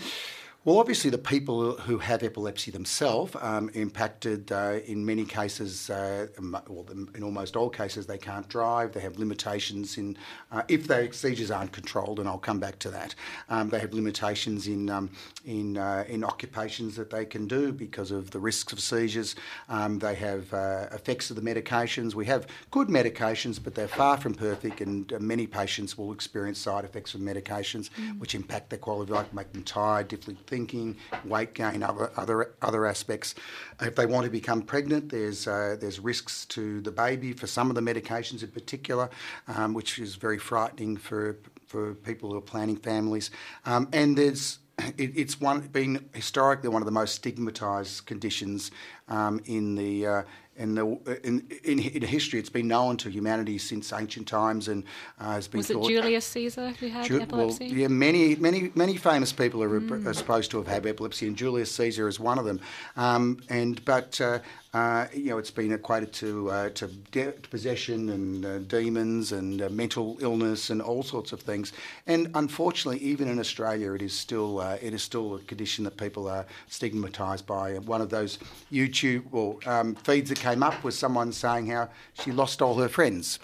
Well, obviously, the people who have epilepsy themselves um, impacted uh, in many cases, uh, well, in almost all cases, they can't drive. They have limitations in uh, if their seizures aren't controlled, and I'll come back to that. Um, they have limitations in um, in uh, in occupations that they can do because of the risks of seizures. Um, they have uh, effects of the medications. We have good medications, but they're far from perfect, and uh, many patients will experience side effects of medications, mm. which impact their quality of life, make them tired, differently thinking, weight gain, other other other aspects. If they want to become pregnant, there's uh, there's risks to the baby for some of the medications in particular, um, which is very frightening for for people who are planning families. Um, and there's it, it's one been historically one of the most stigmatised conditions um, in the uh, in, the, in, in, in, history, it's been known to humanity since ancient times, and uh, has been was thought. It Julius Caesar who had Ju- epilepsy? Well, yeah, many, many, many famous people are, mm. are, supposed to have had epilepsy, and Julius Caesar is one of them. Um, and but uh, uh, you know, it's been equated to uh, to, de- possession and uh, demons and uh, mental illness and all sorts of things. And unfortunately, even in Australia, it is still uh, it is still a condition that people are stigmatised by. One of those YouTube or um, feeds that came up was someone saying how she lost all her friends.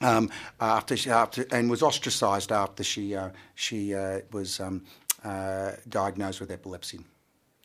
Um, after she, after and was ostracised after she uh, she was um, diagnosed with epilepsy.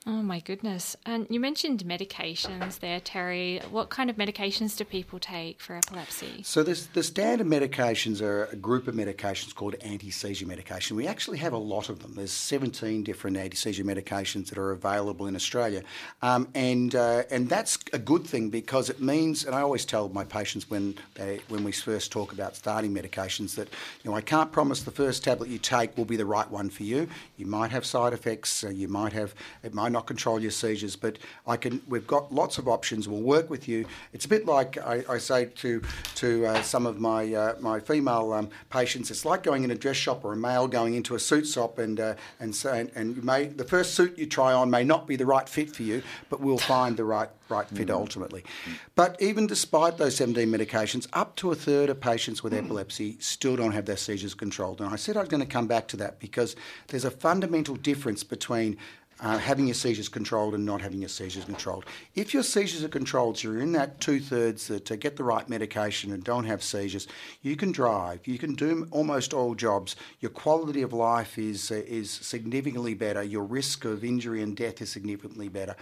Oh my goodness. And you mentioned medications there, Terry. What kind of medications do people take for epilepsy? So this, the standard medications are a group of medications called anti-seizure medication. We actually have a lot of them. There's 17 different anti-seizure medications that are available in Australia. Um, and, uh, and that's a good thing because it means, and I always tell my patients when, they, when we first talk about starting medications that, you know, I can't promise the first tablet you take will be the right one for you. You might have side effects. Uh, you might have, it might not control your seizures, but I can. We've got lots of options. We'll work with you. It's a bit like I, I say to to uh, some of my uh, my female um, patients. It's like going in a dress shop or a male going into a suit shop, and uh, and so and, and you may the first suit you try on may not be the right fit for you, but we'll find the right right fit ultimately. But even despite those 17 medications, up to a third of patients with epilepsy still don't have their seizures controlled. And I said I was going to come back to that because there's a fundamental difference between uh, having your seizures controlled and not having your seizures controlled. If your seizures are controlled, so you're in that two thirds that to get the right medication and don't have seizures, you can drive, you can do almost all jobs. Your quality of life is uh, is significantly better. Your risk of injury and death is significantly better.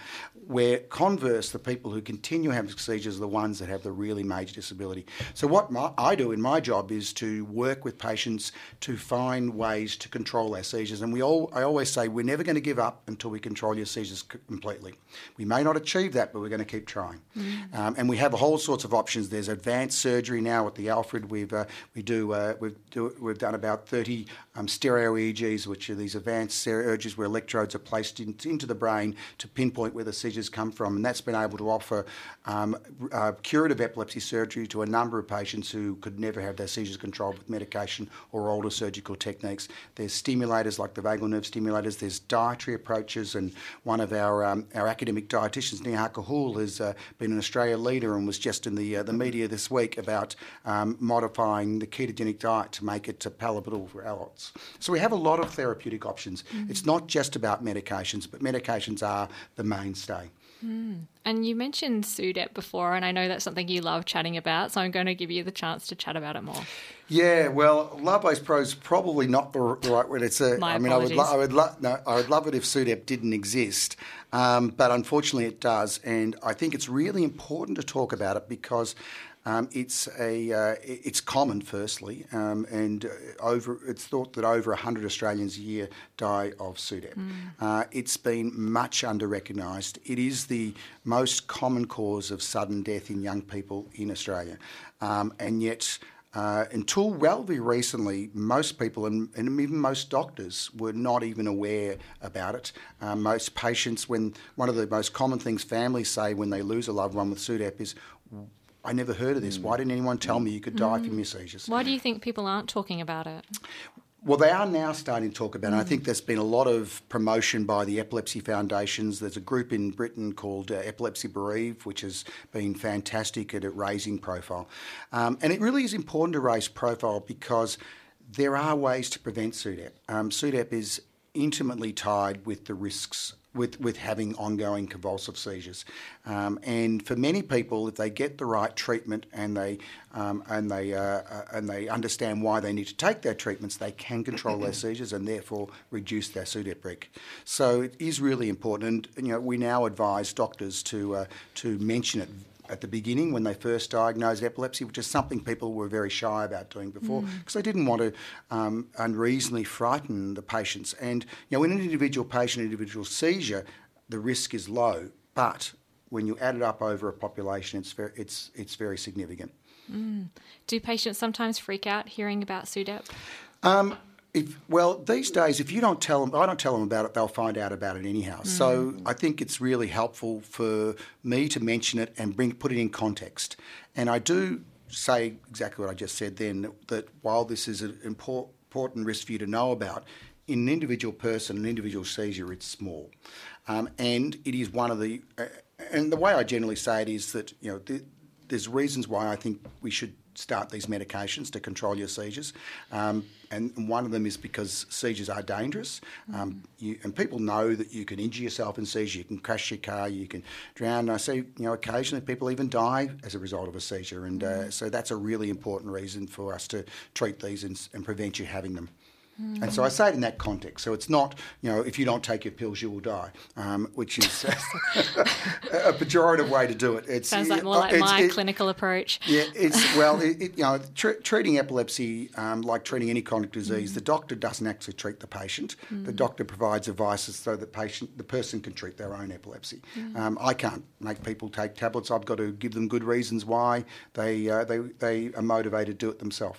Where converse, the people who continue having seizures are the ones that have the really major disability. So what my, I do in my job is to work with patients to find ways to control their seizures, and we all I always say we're never going to give up until we control your seizures completely. We may not achieve that, but we're going to keep trying. Mm. Um, and we have all sorts of options. There's advanced surgery now at the Alfred. We've uh, we do uh, we've do, we've done about 30 um, stereo EEGs, which are these advanced surgeries where electrodes are placed in, into the brain to pinpoint where the seizures come from, and that's been able to offer um, uh, curative epilepsy surgery to a number of patients who could never have their seizures controlled with medication or older surgical techniques. There's stimulators like the vagal nerve stimulators. There's dietary approaches, and one of our um, our academic dietitians, Neha Kaul, has uh, been an Australia leader and was just in the uh, the media this week about um, modifying the ketogenic diet to make it palatable for adults. So we have a lot of therapeutic options. Mm. It's not just about medications, but medications are the mainstay. Mm. And you mentioned SUDEP before, and I know that's something you love chatting about, so I'm going to give you the chance to chat about it more. Yeah, well, love-based pro is probably not the right word. It's a. My I mean, apologies. I would, lo- I would, lo- no, I would love it if SUDEP didn't exist, um, but unfortunately, it does, and I think it's really important to talk about it because um, it's a uh, it's common, firstly, um, and over it's thought that over 100 Australians a year die of SUDEP. Mm. Uh, it's been much under recognised. It is the most common cause of sudden death in young people in Australia, um, and yet. Uh, until relatively recently, most people and, and, even most doctors were not even aware about it. Uh, most patients, when one of the most common things families say when they lose a loved one with SUDEP is, I never heard of this. Why didn't anyone tell me you could die from your seizures? Why do you think people aren't talking about it? Well, they are now starting to talk about it. I think there's been a lot of promotion by the epilepsy foundations. There's a group in Britain called uh, Epilepsy Bereaved, which has been fantastic at, at raising profile. Um, and it really is important to raise profile because there are ways to prevent SUDEP. Um, SUDEP is intimately tied with the risks with, with having ongoing convulsive seizures. Um, and for many people, if they get the right treatment and they um, and they uh, uh, and they understand why they need to take their treatments, they can control their seizures and therefore reduce their risk. So it is really important, and you know we now advise doctors to uh, to mention it at the beginning when they first diagnosed epilepsy, which is something people were very shy about doing before because they didn't want to um, unreasonably frighten the patients. And you know, in an individual patient, individual seizure, the risk is low, but when you add it up over a population, it's very, it's, it's very significant. Mm. Do patients sometimes freak out hearing about SUDEP? Um, if, well, these days, if you don't tell them, I don't tell them about it, they'll find out about it anyhow. Mm. So I think it's really helpful for me to mention it and bring put it in context. And I do say exactly what I just said then that, that while this is an important, important risk for you to know about, in an individual person, an individual seizure, it's small, um, and it is one of the. Uh, and the way I generally say it is that you know th- there's reasons why I think we should start these medications to control your seizures. Um, and one of them is because seizures are dangerous. Um, you, and people know that you can injure yourself in seizure, you can crash your car, you can drown. And I see, you know, occasionally people even die as a result of a seizure. And uh, so that's a really important reason for us to treat these and, and prevent you having them. And so I say it in that context. So it's not, you know, if you don't take your pills, you will die, um, which is a pejorative way to do it. It's, Sounds like more like my it, clinical approach. Yeah, it's well, it, it, you know, tr- treating epilepsy um, like treating any chronic disease, mm. the doctor doesn't actually treat the patient. Mm. The doctor provides advice so the patient, the person can treat their own epilepsy. Mm. Um, I can't make people take tablets. I've got to give them good reasons why they uh, they they are motivated to do it themselves.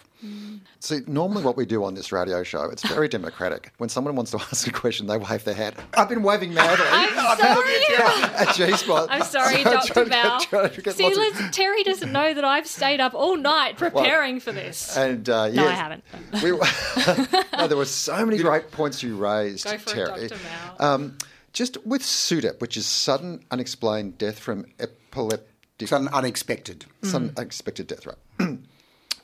See, normally what we do on this radio show, it's very democratic. When someone wants to ask a question, they wave their hand. I've been waving madly. I'm sorry. at G spot. I'm sorry, So Dr. trying Val. get- trying to get See, lots of- Liz, Terry doesn't know that I've stayed up all night preparing for this. And uh, No, I haven't. We, no, there were so many great points you raised, Go for it, Terry. Dr. Mal. Um, just with SUDEP, which is sudden unexplained death from epileptic, It's un- unexpected. sudden unexpected death, right?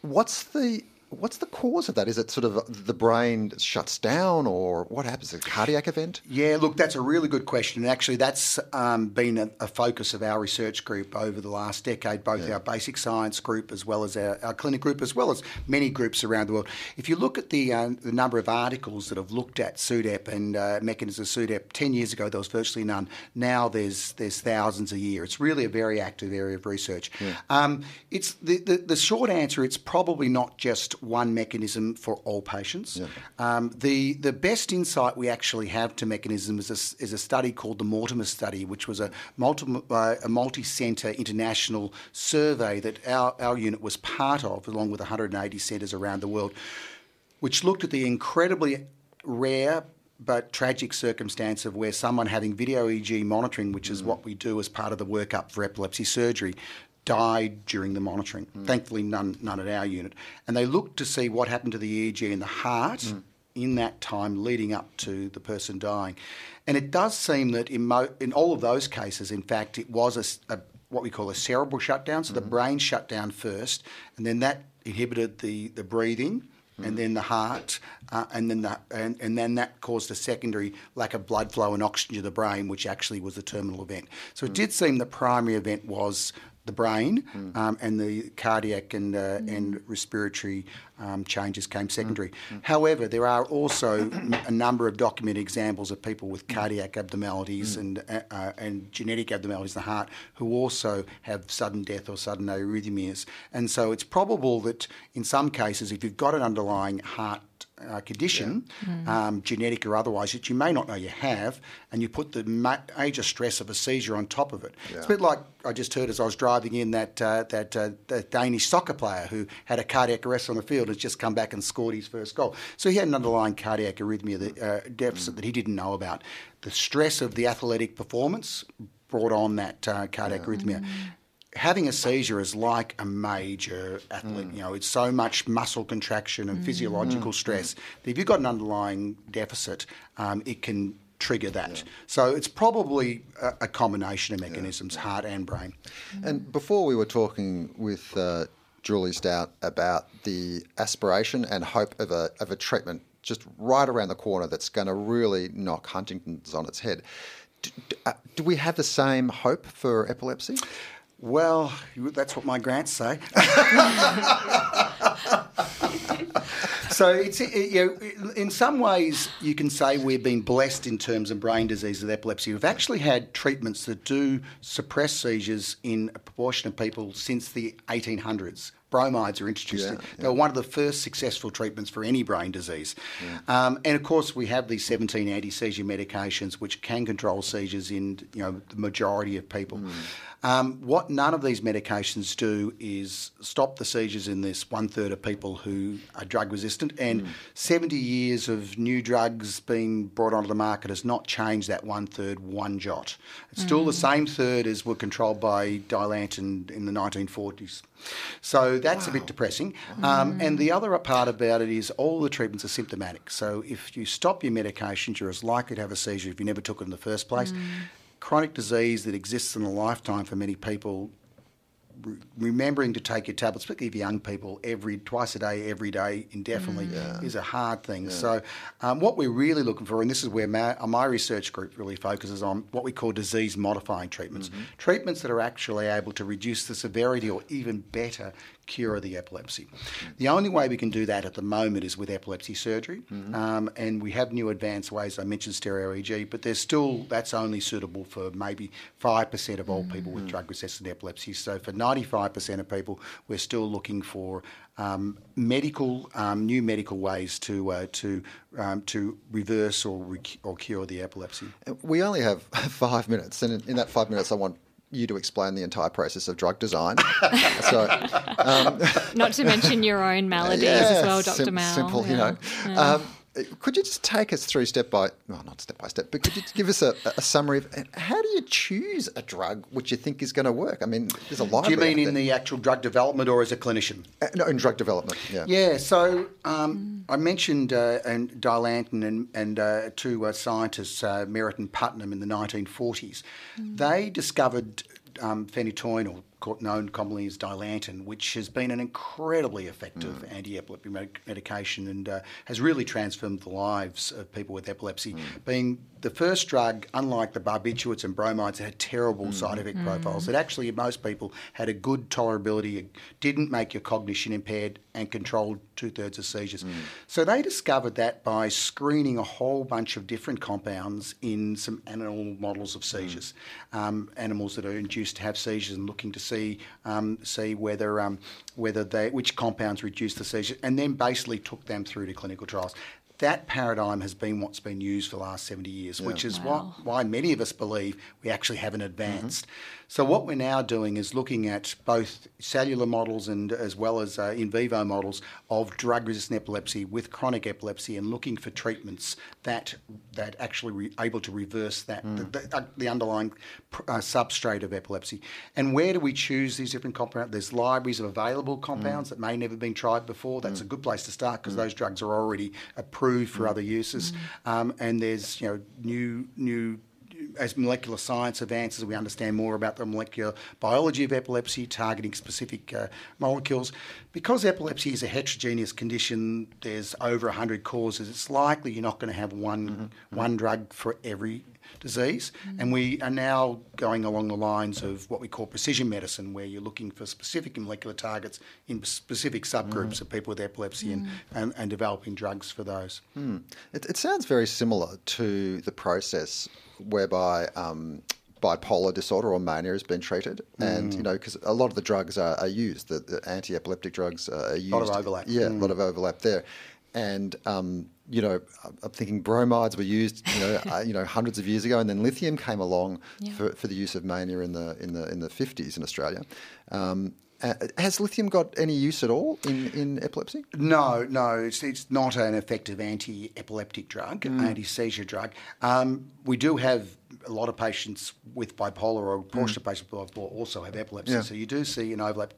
what's the what's the cause of that? Is it sort of the brain shuts down, or what happens? A cardiac event? Yeah, look, that's a really good question. And actually, that's um, been a, a focus of our research group over the last decade, both our basic science group as well as our, our clinic group, as well as many groups around the world. If you look at the, uh, the number of articles that have looked at SUDEP and uh, mechanisms of SUDEP, 10 years ago there was virtually none. Now there's there's thousands a year. It's really a very active area of research. Um, it's the, the, the short answer, it's probably not just one mechanism for all patients. Um, the, the best insight we actually have to mechanism is a, is a study called the MORTEMUS Study, which was a, multi, uh, a multi-centre international survey that our, our unit was part of, along with 180 centres around the world, which looked at the incredibly rare but tragic circumstance of where someone having video EEG monitoring, which is what we do as part of the workup for epilepsy surgery, died during the monitoring. Hmm. Thankfully, none, none at our unit. And they looked to see what happened to the EEG in the heart hmm. in that time leading up to the person dying. And it does seem that in, mo- in all of those cases, in fact, it was a a, what we call a cerebral shutdown. So the hmm. brain shut down first, and then that inhibited the, the breathing and then the heart, uh, and then the, and, and then that caused a secondary lack of blood flow and oxygen to the brain, which actually was the terminal event. So it did seem the primary event was the brain, um, and the cardiac and uh, and respiratory um, changes came secondary. However, there are also a number of documented examples of people with cardiac abnormalities and uh, uh, and genetic abnormalities in the heart who also have sudden death or sudden arrhythmias. And so it's probable that in some cases, if you've got an underlying heart uh, condition, um, genetic or otherwise, that you may not know you have, and you put the ma- major stress of a seizure on top of it. It's a bit like I just heard as I was driving in that uh, that, uh, that Danish soccer player who had a cardiac arrest on the field has just come back and scored his first goal. So he had an underlying cardiac arrhythmia that, uh, deficit that he didn't know about. The stress of the athletic performance brought on that uh, cardiac arrhythmia having a seizure is like a major athlete. You know, it's so much muscle contraction and physiological stress that if you've got an underlying deficit, um, it can trigger that. So it's probably a, a combination of mechanisms, heart and brain. And before we were talking with uh, Julie Stout about the aspiration and hope of a, of a treatment just right around the corner that's going to really knock Huntington's on its head. Do, do, uh, do we have the same hope for epilepsy? Well, that's what my grants say. so it's it, you know, in some ways you can say we've been blessed in terms of brain disease with epilepsy. We've actually had treatments that do suppress seizures in a proportion of people since the 1800s. Bromides are introduced. Yeah, they were one of the first successful treatments for any brain disease. Um, and of course, we have these 17 anti-seizure medications which can control seizures in you know the majority of people. Um, what none of these medications do is stop the seizures in this one third of people who are drug resistant. And 70 years of new drugs being brought onto the market has not changed that one third one jot. It's still the same third as were controlled by Dilantin in the 1940s. So that's a bit depressing. Um, and the other part about it is all the treatments are symptomatic. So if you stop your medications, you're as likely to have a seizure if you never took it in the first place. Chronic disease that exists in a lifetime for many people re- remembering to take your tablets, particularly for young people, every twice a day, every day, indefinitely, is a hard thing. So, um, what we're really looking for, and this is where my, uh, my research group really focuses on, what we call disease-modifying treatments, treatments that are actually able to reduce the severity or even better cure the epilepsy. The only way we can do that at the moment is with epilepsy surgery, um, and we have new advanced ways. I mentioned stereo EEG, but there's still that's only suitable for maybe five percent of all people with drug-resistant epilepsy. So for 95% of people, we're still looking for um, medical, um, new medical ways to uh, to um, to reverse or rec- or cure the epilepsy. We only have five minutes, and in, in that five minutes, I want you to explain the entire process of drug design. so, Not to mention your own maladies as well, Dr. sim- Mal. Simple, you Yeah. know. Um, could you just take us through step by, well, not step by step, but could you give us a, a summary of how do you choose a drug which you think is going to work? I mean, there's a lot. Do you mean in the actual drug development or as a clinician? no, in drug development? Yeah. Yeah, so um, I mentioned uh, and Dilantin and, and uh, two uh, scientists, uh, Merritt and Putnam, in the 1940s. They discovered um, phenytoin, or known commonly as Dilantin, which has been an incredibly effective mm. anti-epileptic medic- medication and uh, has really transformed the lives of people with epilepsy. Mm. Being the first drug, unlike the barbiturates and bromides, that had terrible mm. side effect profiles, that actually most people had a good tolerability, it didn't make your cognition impaired, and controlled two thirds of seizures. So they discovered that by screening a whole bunch of different compounds in some animal models of seizures, um, animals that are induced to have seizures, and looking to see um, see whether um, whether they which compounds reduce the seizure, and then basically took them through to clinical trials. That paradigm has been what's been used for the last 70 years, which is Wow. why, why many of us believe we actually haven't advanced. So what we're now doing is looking at both cellular models and as well as uh, in vivo models of drug-resistant epilepsy with chronic epilepsy, and looking for treatments that that actually re- able to reverse that the, the, uh, the underlying pr- uh, substrate of epilepsy. And where do we choose these different compounds? There's libraries of available compounds that may never have been tried before. That's a good place to start because those drugs are already approved for other uses. Um, and there's you know new new as molecular science advances, we understand more about the molecular biology of epilepsy, targeting specific uh, molecules. Because epilepsy is a heterogeneous condition, there's over 100 causes. It's likely you're not going to have one, one drug for every disease. And we are now going along the lines of what we call precision medicine, where you're looking for specific molecular targets in specific subgroups of people with epilepsy and, and, and developing drugs for those. It, it sounds very similar to the process whereby um, bipolar disorder or mania has been treated, and you know because a lot of the drugs are, are used, the, the anti-epileptic drugs are used. A Lot of overlap. Yeah, a lot of overlap there, and um, you know I'm- I'm thinking bromides were used, you know, uh, you know hundreds of years ago, and then lithium came along Yeah. for, for the use of mania in the in the in the 50s in Australia. Um, uh, has lithium got any use at all in, in epilepsy? No, no, it's, it's not an effective anti-epileptic drug, anti-seizure drug. Um, we do have a lot of patients with bipolar, or a portion of patients with bipolar also have epilepsy. Yeah. So you do see an overlap.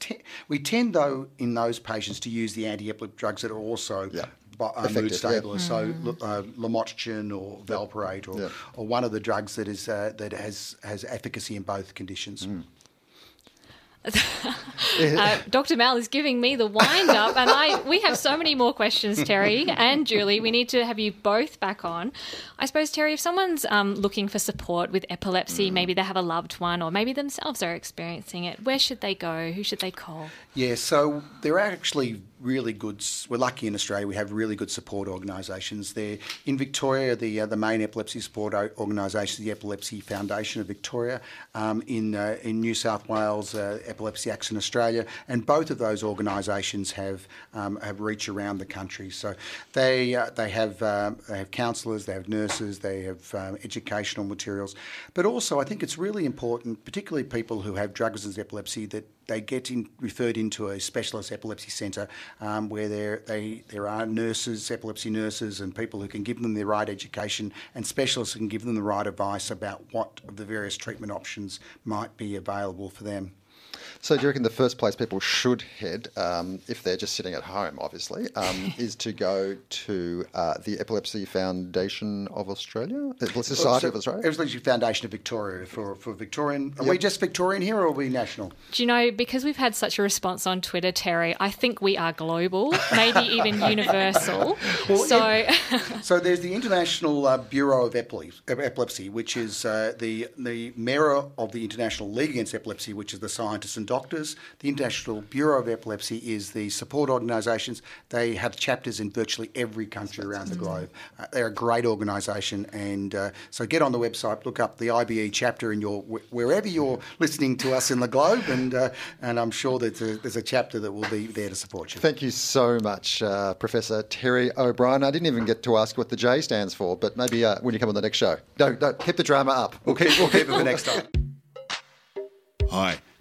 We tend, though, in those patients to use the anti-epileptic drugs that are also Yeah. Bi- uh, mood Effective, yeah. stabilizers. So uh, lamotrigine or valproate, or, Yeah. or one of the drugs that is uh, that has has efficacy in both conditions. Uh, Dr. Mal is giving me the wind up, and I we have so many more questions, Terry and Julie. We need to have you both back on. I suppose, Terry, if someone's um, looking for support with epilepsy, maybe they have a loved one, or maybe themselves are experiencing it, where should they go? Who should they call? Yeah, so there are actually really good. We're lucky in Australia; we have really good support organisations. There in Victoria, the uh, the main epilepsy support organisation is the Epilepsy Foundation of Victoria. Um, in uh, in New South Wales, uh, Epilepsy Action Australia, and both of those organisations have um, have reach around the country. So they uh, they have um, they have counsellors, they have nurses, they have um, educational materials, but also I think it's really important, particularly people who have drug-resistant epilepsy, that they get in, referred into a specialist epilepsy centre um, where there they there are nurses, epilepsy nurses, and people who can give them the right education, and specialists who can give them the right advice about what the various treatment options might be available for them. So, do you reckon the first place people should head, um, if they're just sitting at home, obviously, um, is to go to uh, the Epilepsy Foundation of Australia, the Society of Australia? Epilepsy Foundation of Victoria for, for Victorian. Are we just Victorian here, or are we national? Do you know, because we've had such a response on Twitter, Terry, I think we are global, maybe even universal. so, So there's the International uh, Bureau of Epilepsy, of Epilepsy which is uh, the the mirror of the International League Against Epilepsy, which is the scientists and doctors. The International Bureau of Epilepsy is the support organisations. They have chapters in virtually every country around the globe. Uh, they're a great organisation, and uh, so get on the website, look up the IBE chapter in your wherever you're listening to us in the globe, and uh, and I'm sure that there's a, there's a chapter that will be there to support you. Thank you so much, uh, Professor Terry O'Brien. I didn't even get to ask what the J stands for, but maybe uh, when you come on the next show. Don't, don't keep the drama up. We'll keep, we'll keep it for next time. Hi,